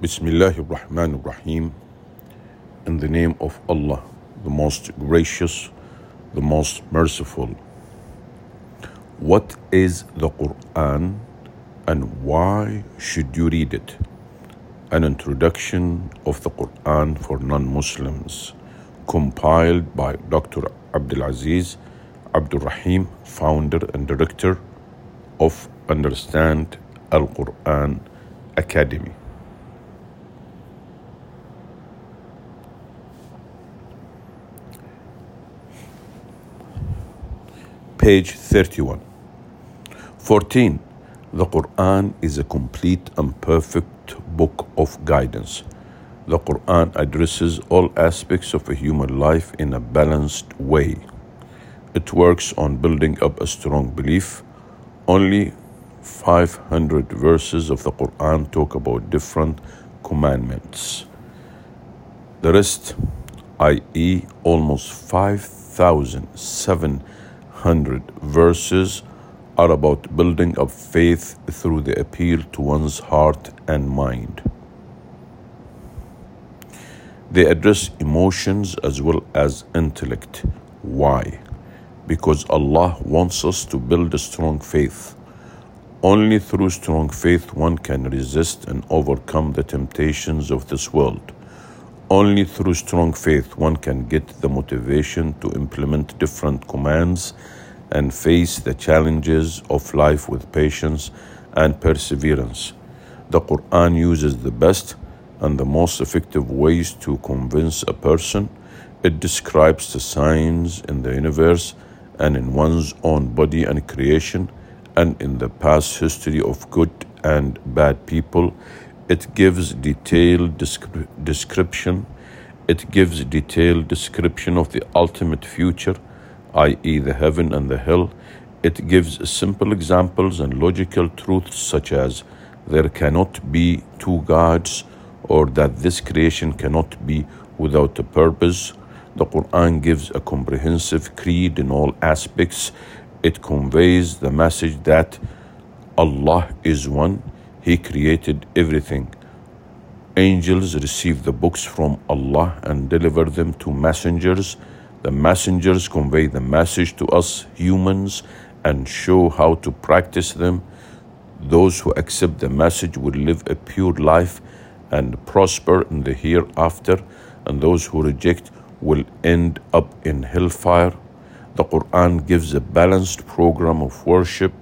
Bismillahir Rahmanir Rahim. In the name of Allah, the most gracious, the most merciful. What is the Quran and why should you read it? An introduction of the Quran for non Muslims, compiled by Dr. Abdulaziz Abdul Rahim, founder and director of Understand Al Quran Academy. Page 31. 14. The Quran is a complete and perfect book of guidance. The Quran addresses all aspects of a human life in a balanced way. It works on building up a strong belief. Only 500 verses of the Quran talk about different commandments. The rest, i.e., almost 5,700 verses, are about building up faith through the appeal to one's heart and mind. They address emotions as well as intellect. Why? Because Allah wants us to build a strong faith. Only through strong faith one can resist and overcome the temptations of this world. Only through strong faith one can get the motivation to implement different commands and face the challenges of life with patience and perseverance. The Quran uses the best and the most effective ways to convince a person. It describes the signs in the universe and in one's own body and creation and in the past history of good and bad people. It gives detailed descri- description. It gives detailed description of the ultimate future i.e., the heaven and the hell, it gives simple examples and logical truths such as there cannot be two gods or that this creation cannot be without a purpose. The Quran gives a comprehensive creed in all aspects. It conveys the message that Allah is one, He created everything. Angels receive the books from Allah and deliver them to messengers. The messengers convey the message to us humans and show how to practice them. Those who accept the message will live a pure life and prosper in the hereafter, and those who reject will end up in hellfire. The Quran gives a balanced program of worship.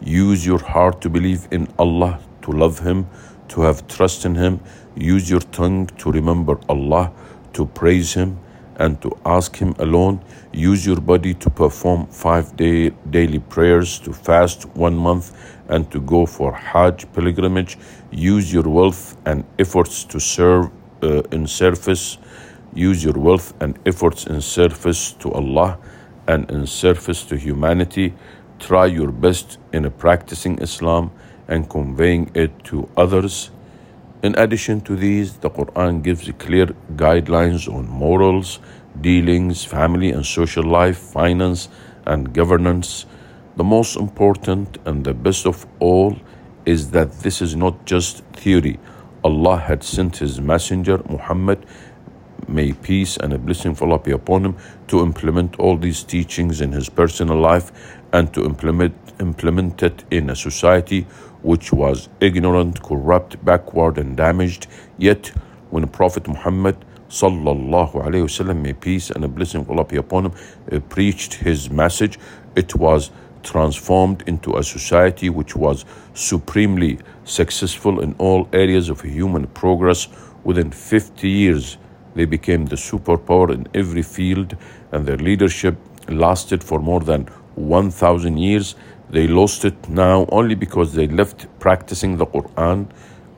Use your heart to believe in Allah, to love Him, to have trust in Him. Use your tongue to remember Allah, to praise Him and to ask Him alone. Use your body to perform five day, daily prayers, to fast one month, and to go for Hajj pilgrimage. Use your wealth and efforts to serve uh, in service. Use your wealth and efforts in service to Allah and in service to humanity. Try your best in practicing Islam and conveying it to others. In addition to these, the Quran gives clear guidelines on morals, dealings, family and social life, finance and governance. The most important and the best of all is that this is not just theory. Allah had sent His Messenger Muhammad, may peace and a blessing of Allah be upon him, to implement all these teachings in his personal life and to implement, implement it in a society which was ignorant, corrupt, backward, and damaged. Yet, when Prophet Muhammad sallallahu alaihi wasallam, may peace and a blessing of Allah be upon him, uh, preached his message, it was transformed into a society which was supremely successful in all areas of human progress. Within 50 years, they became the superpower in every field, and their leadership lasted for more than 1,000 years. They lost it now only because they left practicing the Quran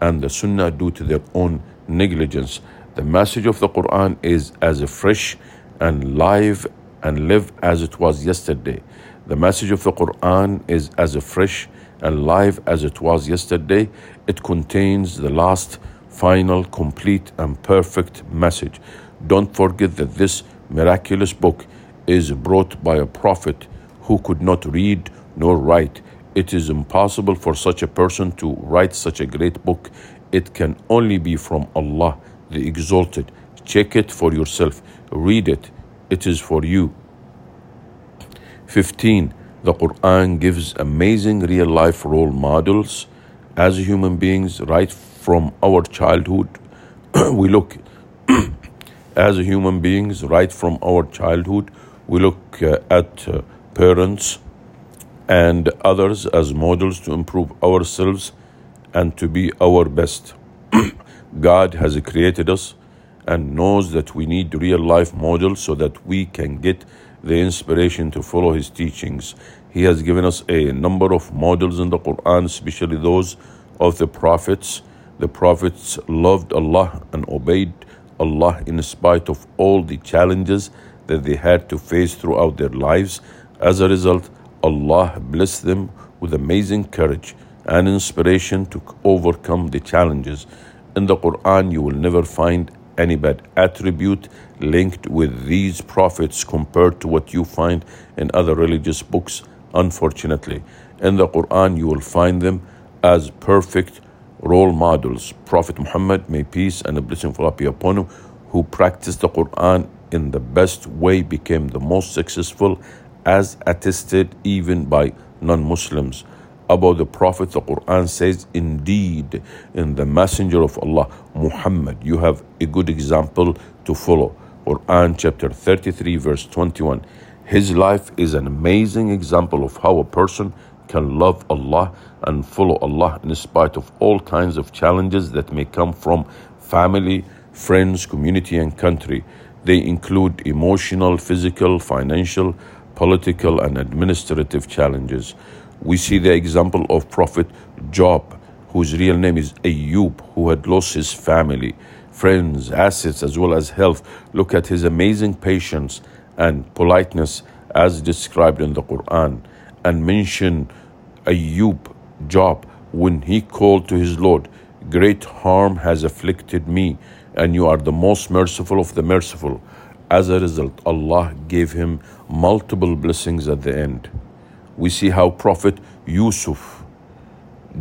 and the Sunnah due to their own negligence. The message of the Quran is as fresh and live and live as it was yesterday. The message of the Quran is as fresh and live as it was yesterday. It contains the last, final, complete, and perfect message. Don't forget that this miraculous book is brought by a prophet who could not read nor write. It is impossible for such a person to write such a great book It can only be from Allah, the Exalted. Check it for yourself. Read it. It is for you. 15. The Quran gives amazing real life role models as human beings right from our childhood. we look as human beings right from our childhood. We look uh, at uh, parents and others as models to improve ourselves and to be our best. God has created us and knows that we need real life models so that we can get the inspiration to follow His teachings. He has given us a number of models in the Quran, especially those of the prophets. The prophets loved Allah and obeyed Allah in spite of all the challenges that they had to face throughout their lives. As a result, Allah blessed them with amazing courage and inspiration to overcome the challenges. In the Quran, you will never find any bad attribute linked with these prophets compared to what you find in other religious books, unfortunately. In the Quran, you will find them as perfect role models. Prophet Muhammad, may peace and a blessing of Allah be upon him, who practiced the Quran in the best way, became the most successful, as attested even by non Muslims about the Prophet, the Quran says, Indeed, in the Messenger of Allah, Muhammad, you have a good example to follow. Quran chapter 33, verse 21. His life is an amazing example of how a person can love Allah and follow Allah in spite of all kinds of challenges that may come from family, friends, community, and country. They include emotional, physical, financial, political, and administrative challenges we see the example of Prophet Job, whose real name is Ayub, who had lost his family, friends, assets, as well as health. Look at his amazing patience and politeness as described in the Quran, and mention Ayub, Job, when he called to his Lord, Great harm has afflicted me, and you are the most merciful of the merciful. As a result, Allah gave him multiple blessings at the end we see how Prophet Yusuf,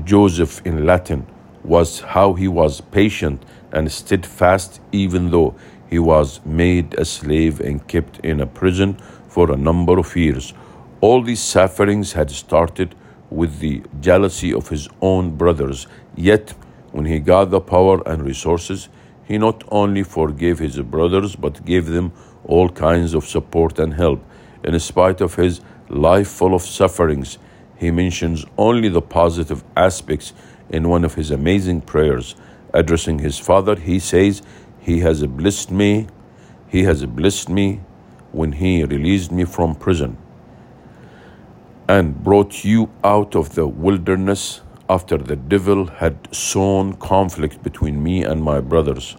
Joseph in Latin, was how he was patient and steadfast even though he was made a slave and kept in a prison for a number of years. All these sufferings had started with the jealousy of his own brothers, yet when he got the power and resources, he not only forgave his brothers but gave them all kinds of support and help. In spite of his life full of sufferings, he mentions only the positive aspects in one of his amazing prayers. Addressing his father, he says, He has blessed me, He has blessed me when He released me from prison and brought you out of the wilderness after the devil had sown conflict between me and my brothers.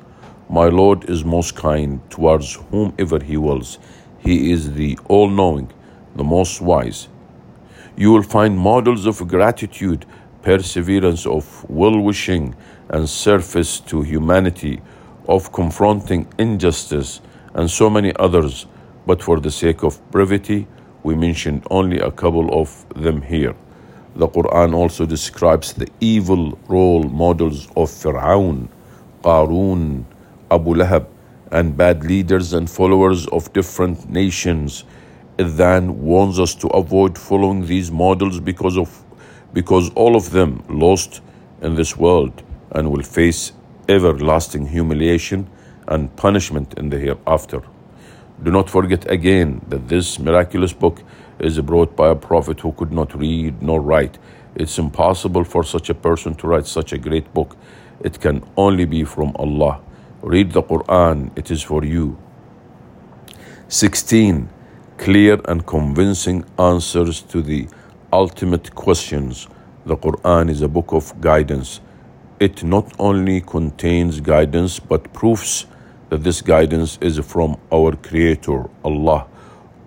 My Lord is most kind towards whomever He wills. He is the all knowing the most wise. You will find models of gratitude, perseverance, of well wishing, and service to humanity, of confronting injustice, and so many others. But for the sake of brevity, we mentioned only a couple of them here. The Quran also describes the evil role models of Fir'aun, Qarun, Abu Lahab, and bad leaders and followers of different nations then warns us to avoid following these models because of because all of them lost in this world and will face everlasting humiliation and punishment in the hereafter. Do not forget again that this miraculous book is brought by a prophet who could not read nor write. It's impossible for such a person to write such a great book. It can only be from Allah. Read the Quran, it is for you. 16 clear and convincing answers to the ultimate questions. The Quran is a book of guidance. It not only contains guidance but proves that this guidance is from our Creator, Allah.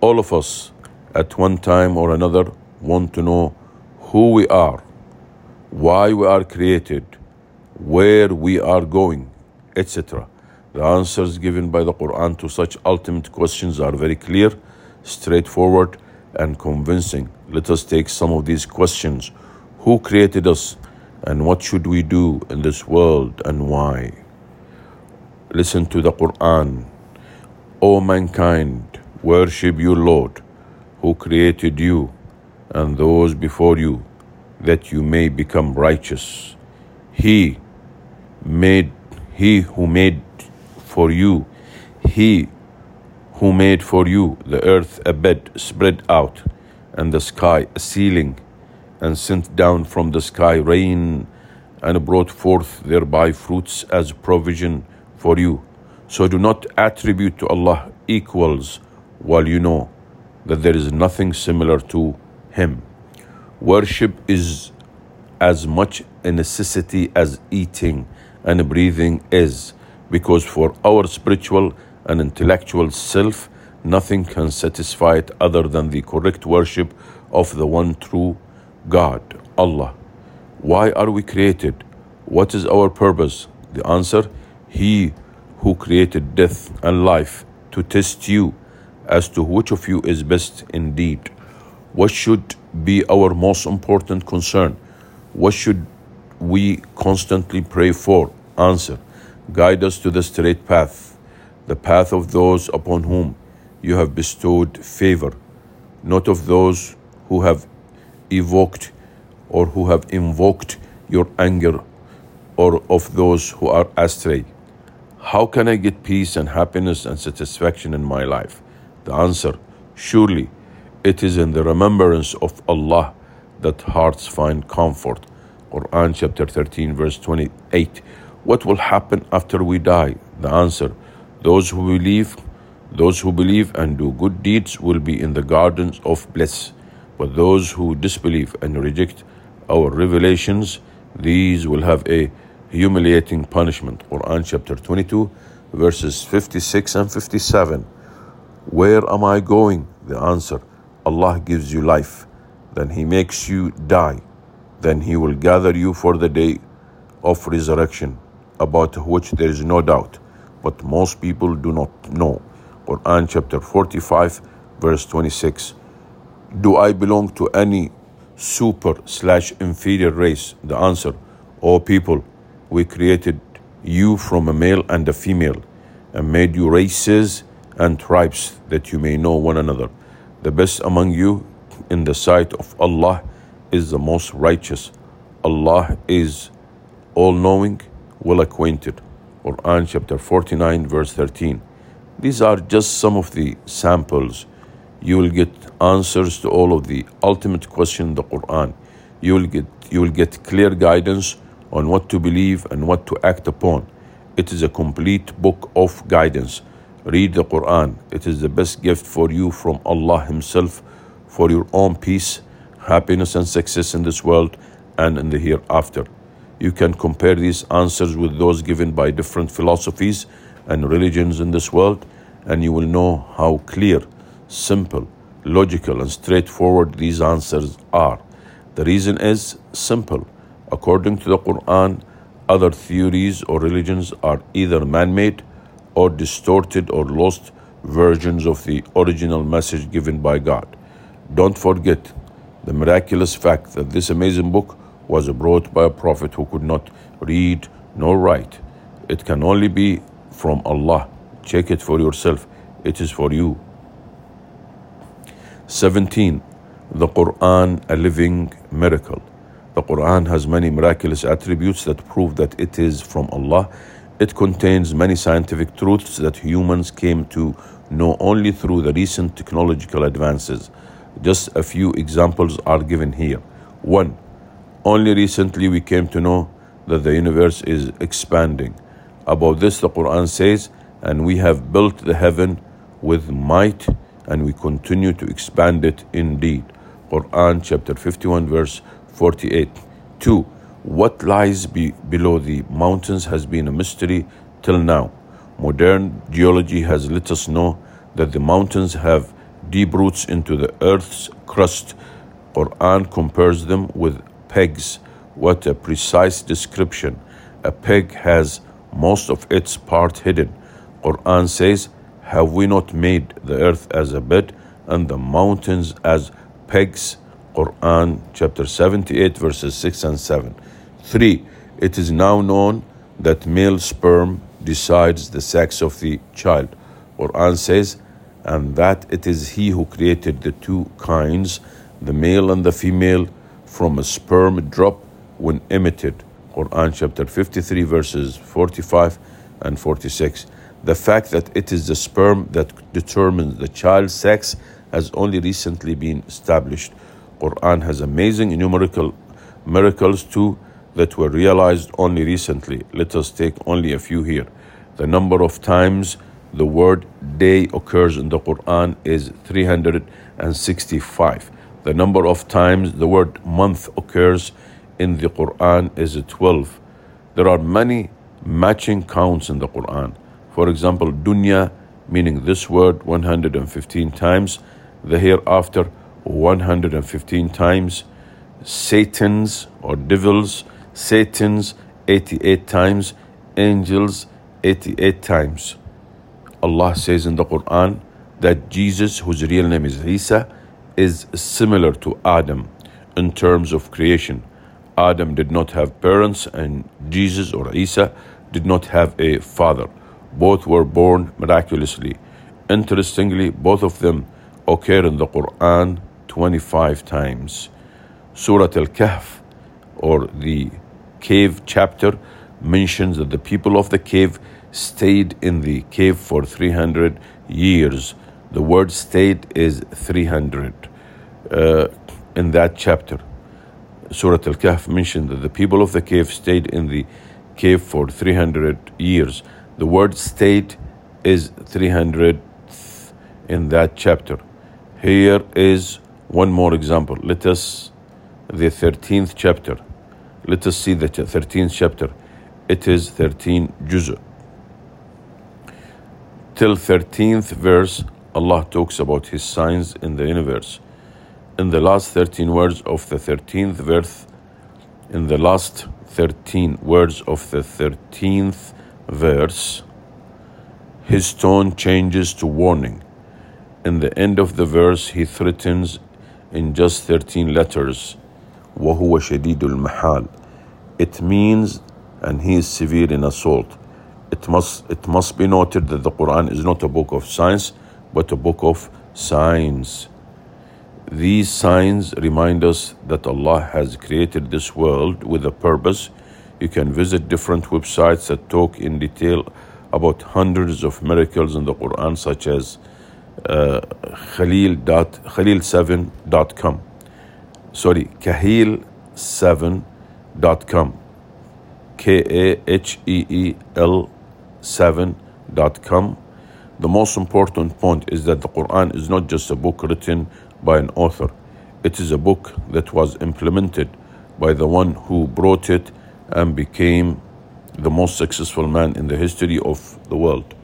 All of us, at one time or another, want to know who we are, why we are created, where we are going, etc. The answers given by the Quran to such ultimate questions are very clear straightforward, and convincing. Let us take some of these questions. Who created us And what should we do in this world and why? Listen to the Quran. O mankind, worship your Lord, who created you and those before you, that you may become righteous. He made he who made for you, he who made for you the earth a bed spread out, and the sky a ceiling, and sent down from the sky rain, and brought forth thereby fruits as provision for you. So do not attribute to Allah equals while you know that there is nothing similar to Him. Worship is as much a necessity as eating and breathing is, because for our spiritual and intellectual self, nothing can satisfy it other than the correct worship of the one true God, Allah. Why are we created? What is our purpose? The answer He who created death and life to test you as to which of you is best indeed. What should be our most important concern? What should we constantly pray for? Answer Guide us to the straight path, the path of those upon whom you have bestowed favor, not of those who have evoked or who have invoked your anger, or of those who are astray. How can I get peace and happiness and satisfaction in my life? The answer surely it is in the remembrance of Allah that hearts find comfort. Quran chapter 13, verse 28. What will happen after we die? The answer those who believe, those who believe and do good deeds will be in the gardens of bliss. But those who disbelieve and reject our revelations, these will have a humiliating punishment. Quran chapter 22, verses 56 and 57. Where am I going? The answer Allah gives you life, then He makes you die, then He will gather you for the day of resurrection, about which there is no doubt, but most people do not know. Quran chapter 45, verse 26. Do I belong to any super slash inferior race? The answer, O people, we created you from a male and a female, and made you races and tribes that you may know one another. The best among you in the sight of Allah is the most righteous. Allah is all knowing, well acquainted. Quran chapter 49, verse 13. These are just some of the samples. You will get answers to all of the ultimate question in the Quran. You will get you will get clear guidance on what to believe and what to act upon. It is a complete book of guidance. Read the Quran. It is the best gift for you from Allah Himself for your own peace, happiness, and success in this world and in the hereafter. You can compare these answers with those given by different philosophies and religions in this world, and you will know how clear, simple, logical, and straightforward these answers are. The reason is simple According to the Quran, other theories or religions are either man made or distorted or lost versions of the original message given by God. Don't forget the miraculous fact that this amazing book was brought by a prophet who could not read nor write. It can only be from Allah. Check it for yourself. It is for you. 17. The Quran, a living miracle. The Quran has many miraculous attributes that prove that it is from Allah. It contains many scientific truths that humans came to know only through the recent technological advances. Just a few examples are given here. One, only recently we came to know that the universe is expanding. About this, the Quran says, And we have built the heaven with might, and we continue to expand it indeed. Quran chapter 51, verse 48. 2. What lies be below the mountains has been a mystery till now. Modern geology has let us know that the mountains have deep roots into the earth's crust. Quran compares them with pegs. What a precise description. A peg has most of its part hidden. Quran says, Have we not made the earth as a bed and the mountains as pegs? Quran chapter 78 verses 6 and 7. Three, it is now known that male sperm decides the sex of the child. Quran says, and that it is he who created the two kinds, the male and the female, from a sperm drop when emitted. Quran chapter 53 verses 45 and 46. The fact that it is the sperm that determines the child's sex has only recently been established. Quran has amazing numerical miracles too that were realized only recently. Let us take only a few here. The number of times the word day occurs in the Quran is 365. The number of times the word month occurs in the Quran is 12. There are many matching counts in the Quran. For example, dunya, meaning this word 115 times, the hereafter 115 times, Satan's or devils, Satan's 88 times, angels 88 times. Allah says in the Quran that Jesus, whose real name is Isa, is similar to Adam in terms of creation. Adam did not have parents, and Jesus or Isa did not have a father. Both were born miraculously. Interestingly, both of them occur in the Quran 25 times. Surah Al Kahf, or the cave chapter, mentions that the people of the cave stayed in the cave for 300 years. The word stayed is 300 uh, in that chapter. Surah Al Kahf mentioned that the people of the cave stayed in the cave for 300 years. The word stayed is 300 in that chapter. Here is one more example. Let us, the 13th chapter. Let us see the 13th chapter. It is 13 juz. Till 13th verse, Allah talks about His signs in the universe. In the last 13 words of the 13th verse, in the last 13 words of the 13th verse, his tone changes to warning. In the end of the verse, he threatens in just 13 letters, وَهُوَ شَدِيدُ الْمَحَالِ it means, and he is severe in assault. It must, it must be noted that the Quran is not a book of science, but a book of signs. These signs remind us that Allah has created this world with a purpose. You can visit different websites that talk in detail about hundreds of miracles in the Quran, such as uh, Khalil Khalil7.com. Sorry, Kaheel7.com. K A H E E L 7.com. The most important point is that the Quran is not just a book written by an author, it is a book that was implemented by the one who brought it and became the most successful man in the history of the world.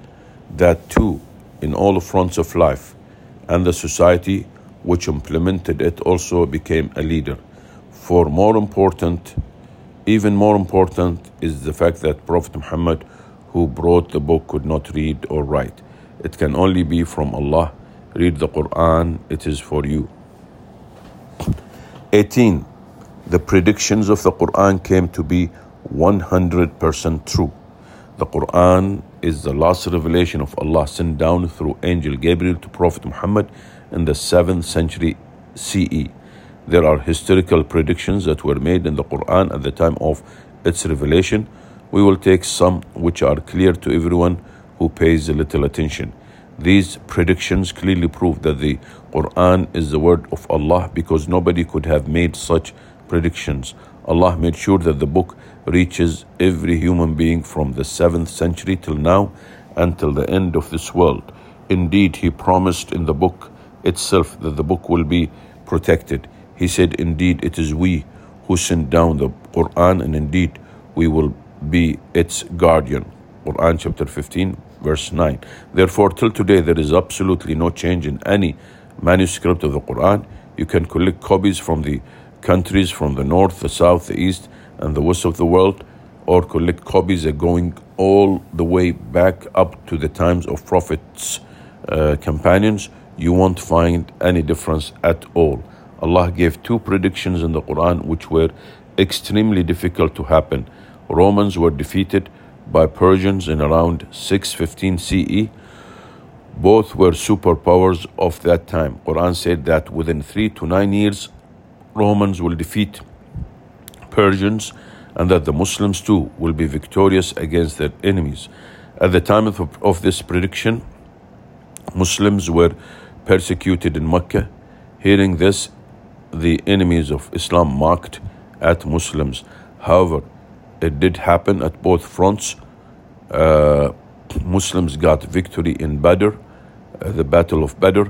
That too, in all fronts of life, and the society which implemented it also became a leader. For more important, even more important, is the fact that Prophet Muhammad who brought the book could not read or write. It can only be from Allah. Read the Quran, it is for you. 18. The predictions of the Quran came to be 100% true. The Quran is the last revelation of Allah sent down through Angel Gabriel to Prophet Muhammad in the 7th century CE. There are historical predictions that were made in the Quran at the time of its revelation we will take some which are clear to everyone who pays a little attention. These predictions clearly prove that the Quran is the word of Allah because nobody could have made such predictions. Allah made sure that the book reaches every human being from the 7th century till now until the end of this world. Indeed, He promised in the book itself that the book will be protected. He said, Indeed, it is we who sent down the Quran, and indeed, we will be its guardian. Quran chapter 15, verse 9. Therefore, till today, there is absolutely no change in any manuscript of the Quran. You can collect copies from the countries from the north, the south, the east, and the west of the world, or collect copies that going all the way back up to the times of Prophet's uh, companions. You won't find any difference at all. Allah gave two predictions in the Quran which were extremely difficult to happen. Romans were defeated by Persians in around 615 CE. Both were superpowers of that time. Quran said that within 3 to 9 years Romans will defeat Persians and that the Muslims too will be victorious against their enemies. At the time of, of this prediction, Muslims were persecuted in Mecca. Hearing this, the enemies of Islam mocked at Muslims. However, it did happen at both fronts. Uh, Muslims got victory in Badr, uh, the Battle of Badr,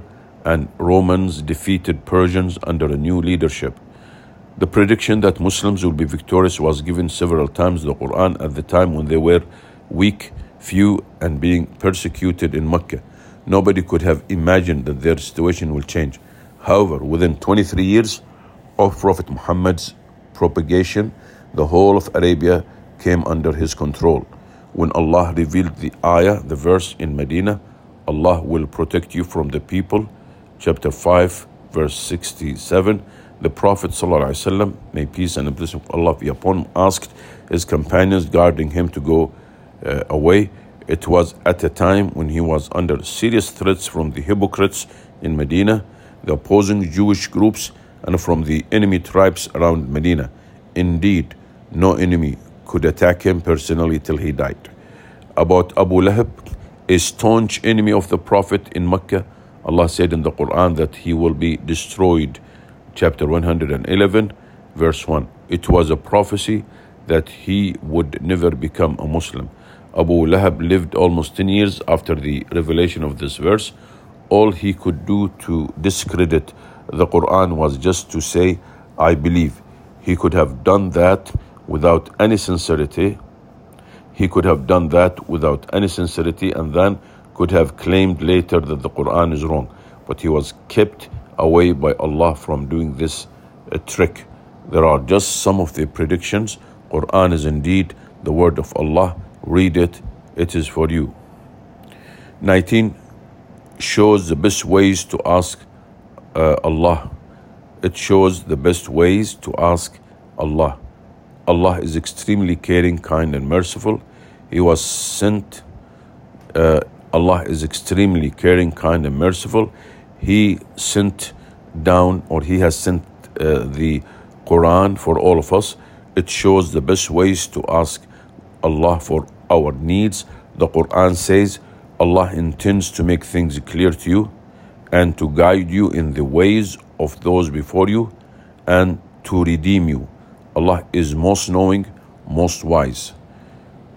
and Romans defeated Persians under a new leadership. The prediction that Muslims would be victorious was given several times in the Quran at the time when they were weak, few, and being persecuted in Mecca. Nobody could have imagined that their situation will change. However, within 23 years of Prophet Muhammad's propagation, the whole of Arabia came under his control. When Allah revealed the ayah, the verse in Medina, Allah will protect you from the people, chapter 5, verse 67, the Prophet ﷺ, may peace and the blessing of Allah be upon him, asked his companions guarding him to go uh, away. It was at a time when he was under serious threats from the hypocrites in Medina, the opposing Jewish groups, and from the enemy tribes around Medina. Indeed, no enemy could attack him personally till he died. About Abu Lahab, a staunch enemy of the Prophet in Mecca, Allah said in the Quran that he will be destroyed. Chapter 111, verse 1. It was a prophecy that he would never become a Muslim. Abu Lahab lived almost 10 years after the revelation of this verse. All he could do to discredit the Quran was just to say, I believe. He could have done that without any sincerity. He could have done that without any sincerity and then could have claimed later that the Quran is wrong. But he was kept away by Allah from doing this uh, trick. There are just some of the predictions. Quran is indeed the word of Allah. Read it, it is for you. 19 shows the best ways to ask uh, Allah it shows the best ways to ask Allah. Allah is extremely caring, kind, and merciful. He was sent, uh, Allah is extremely caring, kind, and merciful. He sent down, or He has sent uh, the Quran for all of us. It shows the best ways to ask Allah for our needs. The Quran says Allah intends to make things clear to you and to guide you in the ways of those before you and to redeem you. Allah is most knowing, most wise.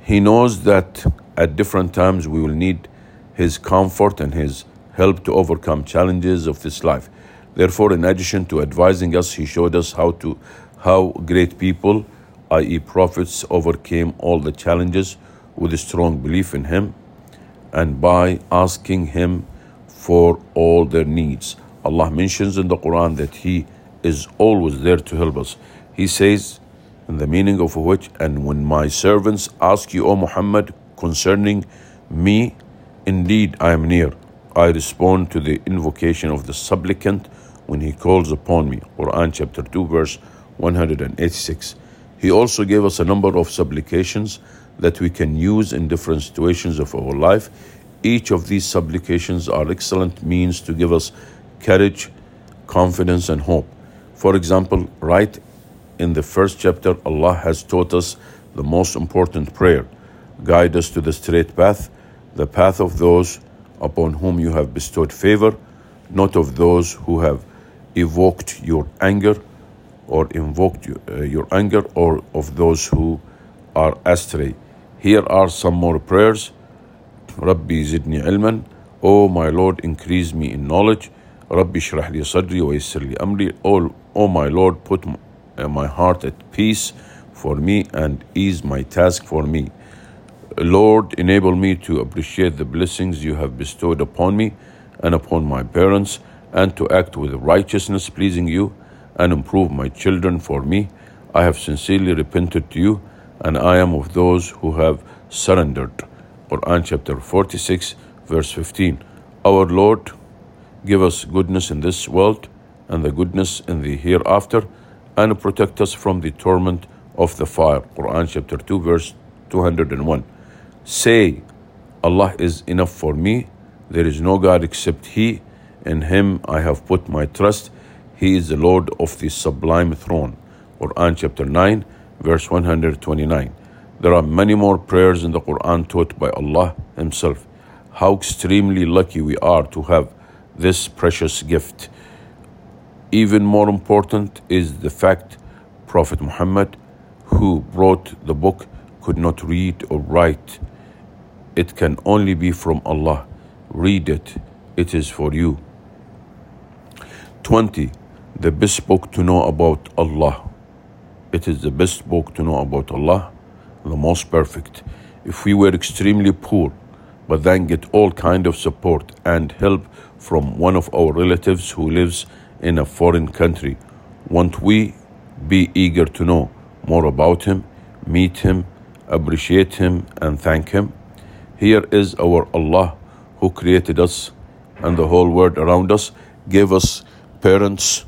He knows that at different times we will need His comfort and His help to overcome challenges of this life. Therefore, in addition to advising us, He showed us how to how great people, i.e., prophets, overcame all the challenges with a strong belief in Him and by asking Him for all their needs. Allah mentions in the Quran that He is always there to help us. He says, in the meaning of which, and when my servants ask you, O Muhammad, concerning me, indeed I am near. I respond to the invocation of the supplicant when he calls upon me. Quran chapter 2, verse 186. He also gave us a number of supplications that we can use in different situations of our life. Each of these supplications are excellent means to give us courage, confidence, and hope. For example, right in the first chapter, Allah has taught us the most important prayer Guide us to the straight path, the path of those upon whom you have bestowed favor, not of those who have evoked your anger or invoked uh, your anger, or of those who are astray. Here are some more prayers. Rabbi zidni ilman. O my Lord, increase me in knowledge. Rabbi shrah li sadri wa yassir li amri. Oh, oh my Lord, put uh, my heart at peace for me and ease my task for me. Lord, enable me to appreciate the blessings you have bestowed upon me and upon my parents, and to act with righteousness pleasing you, and improve my children for me. I have sincerely repented to you, and I am of those who have surrendered. Quran chapter 46, verse 15. Our Lord, Give us goodness in this world and the goodness in the hereafter, and protect us from the torment of the fire. Quran chapter 2, verse 201. Say, Allah is enough for me. There is no God except He. In Him I have put my trust. He is the Lord of the sublime throne. Quran chapter 9, verse 129. There are many more prayers in the Quran taught by Allah Himself. How extremely lucky we are to have this precious gift. Even more important is the fact Prophet Muhammad, who brought the book, could not read or write. It can only be from Allah. Read it, it is for you. 20. The best book to know about Allah. It is the best book to know about Allah, the most perfect. If we were extremely poor, but then get all kind of support and help from one of our relatives who lives in a foreign country, won't we be eager to know more about him, meet him, appreciate him, and thank him? Here is our Allah who created us and the whole world around us, gave us parents,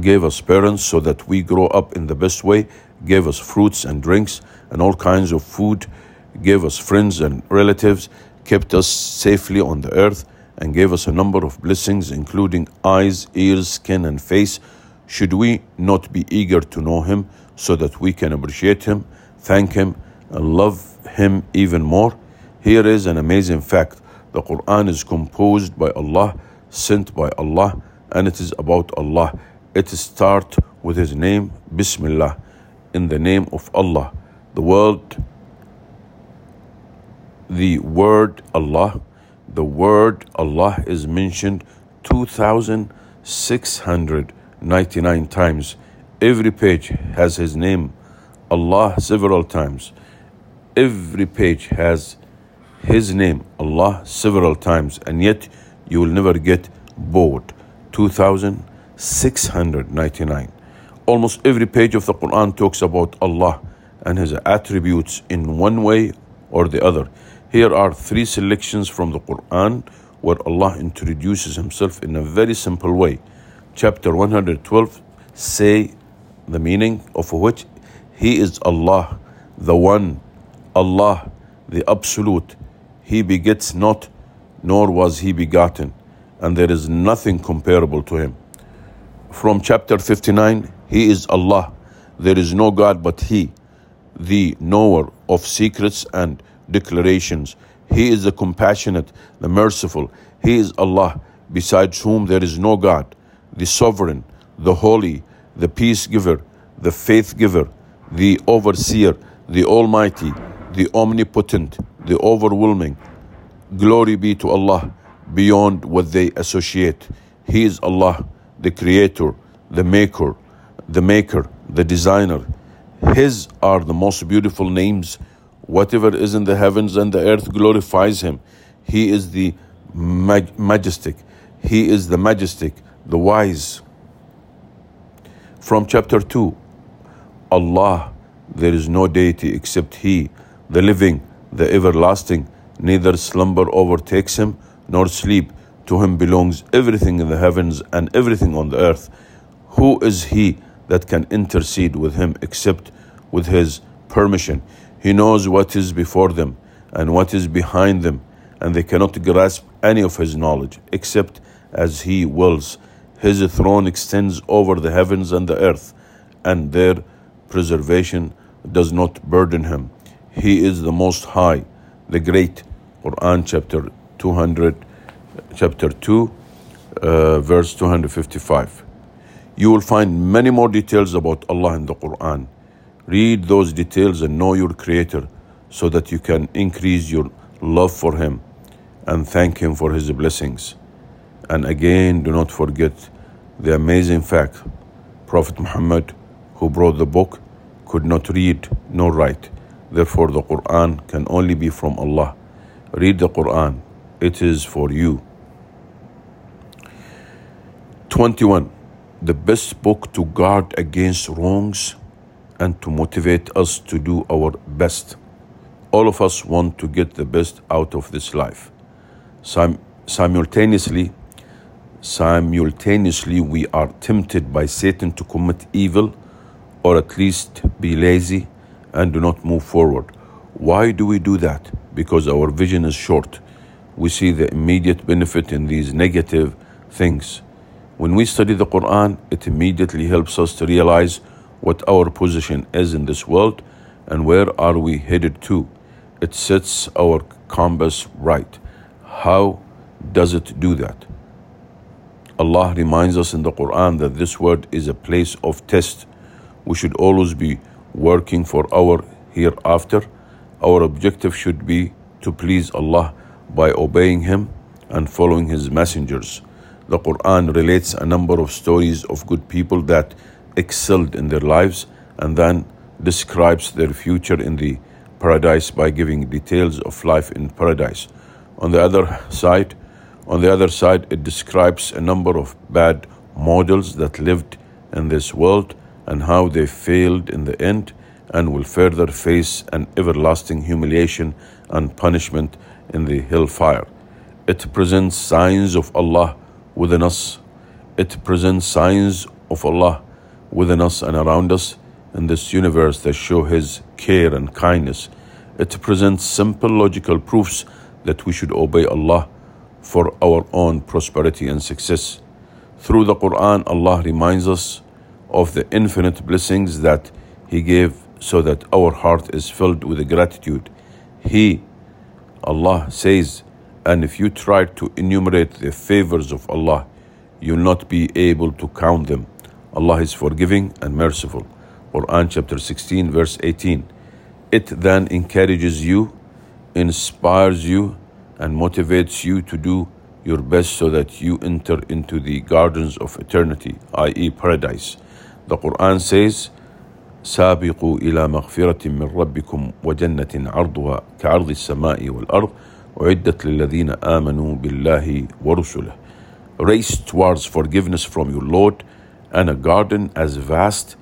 gave us parents so that we grow up in the best way, gave us fruits and drinks and all kinds of food, gave us friends and relatives, kept us safely on the earth, and gave us a number of blessings, including eyes, ears, skin, and face. Should we not be eager to know Him so that we can appreciate Him, thank Him, and love Him even more? Here is an amazing fact the Quran is composed by Allah, sent by Allah, and it is about Allah. It starts with His name, Bismillah, in the name of Allah. The world, the word Allah, the word Allah is mentioned 2,699 times. Every page has His name, Allah, several times. Every page has His name, Allah, several times, and yet you will never get bored. 2,699. Almost every page of the Quran talks about Allah and His attributes in one way or the other. Here are three selections from the Quran where Allah introduces Himself in a very simple way. Chapter 112 say the meaning of which He is Allah, the One, Allah, the Absolute. He begets not, nor was He begotten, and there is nothing comparable to Him. From chapter 59, He is Allah, there is no God but He, the knower of secrets and declarations. He is the compassionate, the merciful. He is Allah, besides whom there is no God, the sovereign, the holy, the peace giver, the faith giver, the overseer, the almighty, the omnipotent, the overwhelming. Glory be to Allah beyond what they associate. He is Allah, the creator, the maker, the maker, the designer. His are the most beautiful names Whatever is in the heavens and the earth glorifies him. He is the mag- majestic. He is the majestic, the wise. From chapter 2 Allah, there is no deity except He, the living, the everlasting. Neither slumber overtakes Him nor sleep. To Him belongs everything in the heavens and everything on the earth. Who is He that can intercede with Him except with His permission? He knows what is before them and what is behind them, and they cannot grasp any of His knowledge except as He wills. His throne extends over the heavens and the earth, and their preservation does not burden Him. He is the Most High, the Great. Quran chapter 200, chapter 2, uh, verse 255. You will find many more details about Allah in the Quran. Read those details and know your Creator so that you can increase your love for Him and thank Him for His blessings. And again, do not forget the amazing fact Prophet Muhammad, who brought the book, could not read nor write. Therefore, the Quran can only be from Allah. Read the Quran, it is for you. 21. The best book to guard against wrongs and to motivate us to do our best. All of us want to get the best out of this life. Sim- simultaneously, simultaneously we are tempted by Satan to commit evil or at least be lazy and do not move forward. Why do we do that? Because our vision is short. We see the immediate benefit in these negative things. When we study the Quran, it immediately helps us to realize what our position is in this world and where are we headed to. It sets our compass right. How does it do that? Allah reminds us in the Quran that this world is a place of test. We should always be working for our hereafter. Our objective should be to please Allah by obeying Him and following His messengers. The Quran relates a number of stories of good people that excelled in their lives and then describes their future in the paradise by giving details of life in paradise. On the other side, on the other side, it describes a number of bad models that lived in this world and how they failed in the end and will further face an everlasting humiliation and punishment in the hellfire. It presents signs of Allah within us. It presents signs of Allah within us and around us in this universe that show His care and kindness. It presents simple logical proofs that we should obey Allah for our own prosperity and success. Through the Quran, Allah reminds us of the infinite blessings that He gave so that our heart is filled with gratitude. He, Allah says, and if you try to enumerate the favors of Allah, you'll not be able to count them. Allah is forgiving and merciful. Quran chapter 16, verse 18. It then encourages you, inspires you, and motivates you to do your best so that you enter into the gardens of eternity, i.e., paradise. The Quran says, سابقوا إلى مغفرة من ربكم وجنة عرضها كعرض السماء والأرض أعدت للذين آمنوا بالله ورسله Race towards forgiveness from your Lord and a garden as vast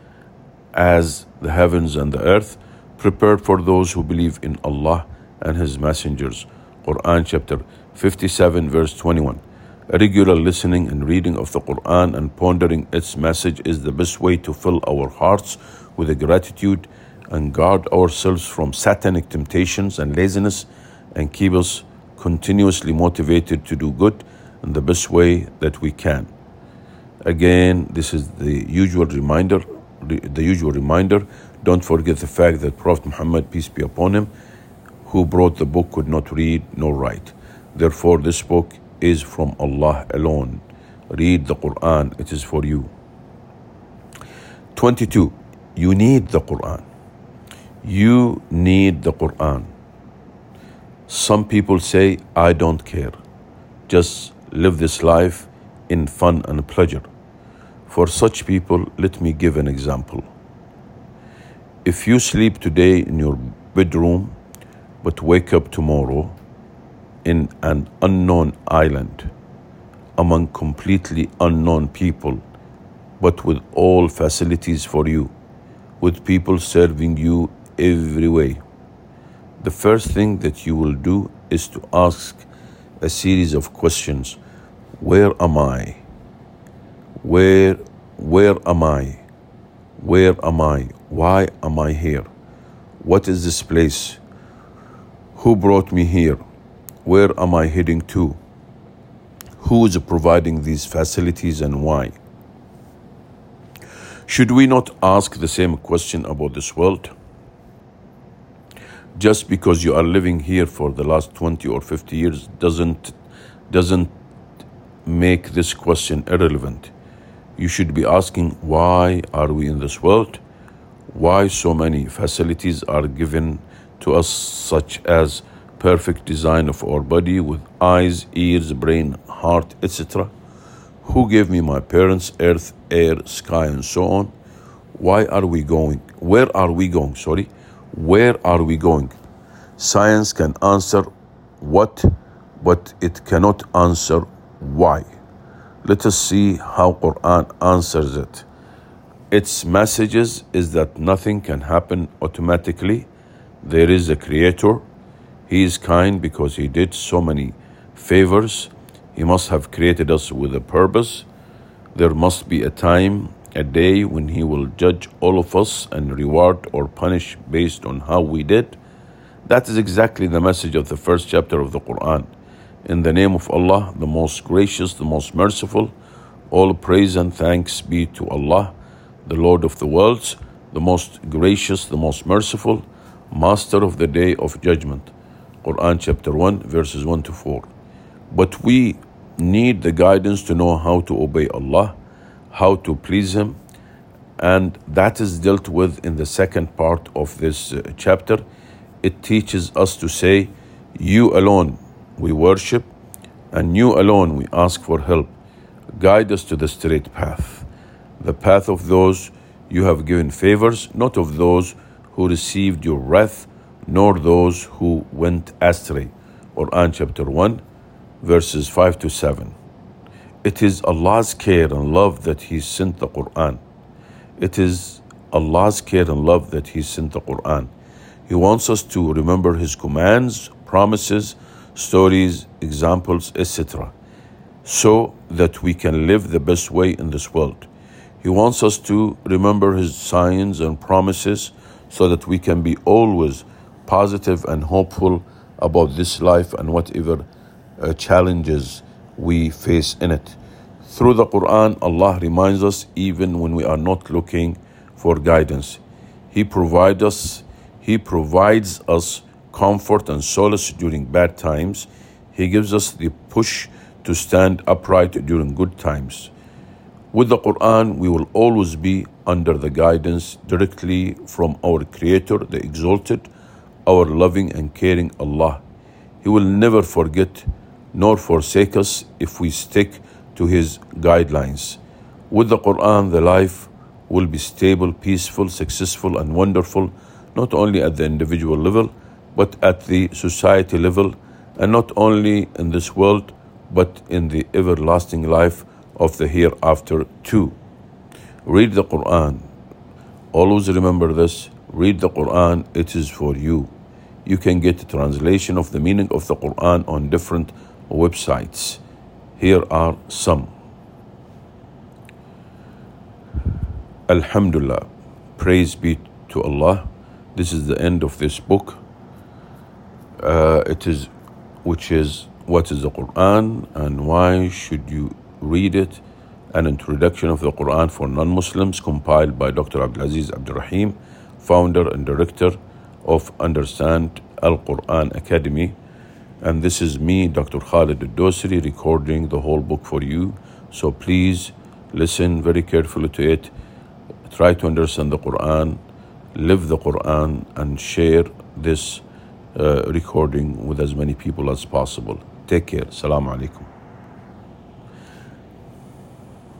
as the heavens and the earth prepared for those who believe in Allah and His messengers. Quran chapter 57 verse 21. A regular listening and reading of the Quran and pondering its message is the best way to fill our hearts with gratitude and guard ourselves from satanic temptations and laziness and keep us continuously motivated to do good in the best way that we can. Again, this is the usual reminder, the usual reminder. Don't forget the fact that Prophet Muhammad, peace be upon him, who brought the book could not read nor write. Therefore, this book is from Allah alone. Read the Quran, it is for you. 22. You need the Quran. You need the Quran. Some people say, I don't care. Just live this life in fun and pleasure. For such people, let me give an example. If you sleep today in your bedroom, but wake up tomorrow in an unknown island among completely unknown people, but with all facilities for you, with people serving you every way the first thing that you will do is to ask a series of questions. Where am i? Where where am i? Where am i? Why am i here? What is this place? Who brought me here? Where am i heading to? Who is providing these facilities and why? Should we not ask the same question about this world just because you are living here for the last 20 or 50 years doesn't doesn't make this question irrelevant. You should be asking why are we in this world? Why so many facilities are given to us such as perfect design of our body with eyes ears brain heart etc who gave me my parents earth air sky and so on? Why are we going where are we going sorry where are we going? Science can answer what, but it cannot answer why. Let us see how Quran answers it. Its messages is that nothing can happen automatically. There is a creator. He is kind because he did so many favors. He must have created us with a purpose. There must be a time, a day when He will judge all of us and reward or punish based on how we did. That is exactly the message of the first chapter of the Quran. In the name of Allah, the most gracious, the most merciful, all praise and thanks be to Allah, the Lord of the worlds, the most gracious, the most merciful, master of the day of judgment. Quran chapter 1, verses 1 to 4. But we need the guidance to know how to obey Allah, how to please Him, and that is dealt with in the second part of this uh, chapter. It teaches us to say, You alone we worship, and you alone we ask for help. Guide us to the straight path, the path of those you have given favors, not of those who received your wrath, nor those who went astray. Quran chapter 1, verses 5 to 7. It is Allah's care and love that He sent the Quran. It is Allah's care and love that He sent the Quran. He wants us to remember His commands, promises, stories, examples, etc., so that we can live the best way in this world. He wants us to remember His signs and promises so that we can be always positive and hopeful about this life and whatever uh, challenges we face in it. Through the Quran, Allah reminds us even when we are not looking for guidance. He provides us, He provides us comfort and solace during bad times. He gives us the push to stand upright during good times. With the Quran, we will always be under the guidance directly from our Creator, the Exalted, our loving and caring Allah. He will never forget nor forsake us if we stick to His guidelines. With the Quran, the life will be stable, peaceful, successful, and wonderful, not only at the individual level, but at the society level, and not only in this world, but in the everlasting life of the hereafter too. Read the Quran. Always remember this read the Quran, it is for you. You can get a translation of the meaning of the Quran on different websites. Here are some. Alhamdulillah. Praise be to Allah. This is the end of this book uh, it is which is what is the Quran and why should you read it an introduction of the Quran for non-Muslims compiled by Dr. Abdulaziz Abdurrahim founder and director of Understand Al-Quran Academy and this is me Dr. Khalid Dosri recording the whole book for you so please listen very carefully to it try to understand the Quran live the Quran and share this uh, recording with as many people as possible. Take care. Assalamu alaikum.